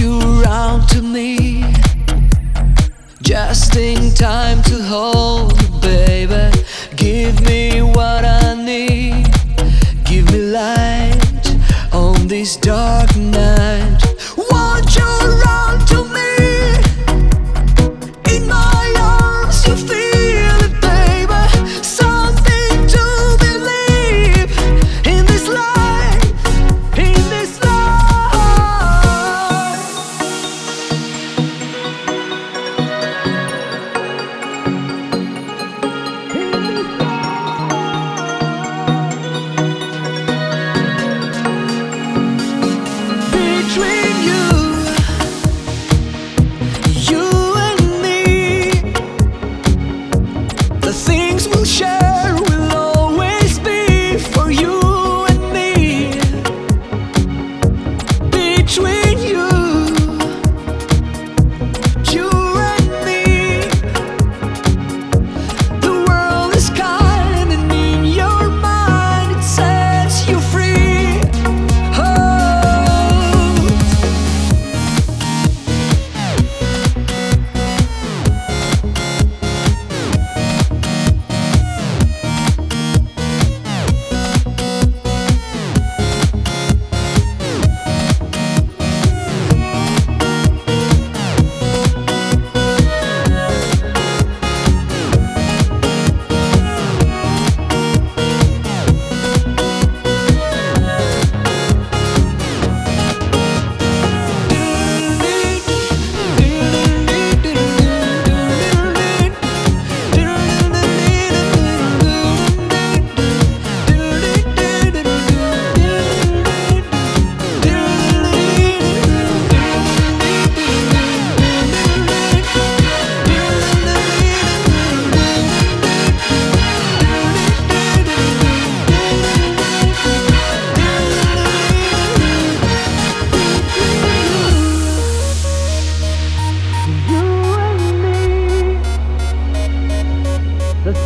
you around to me. Just in time to hold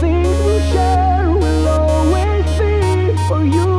seed we share will always be for you.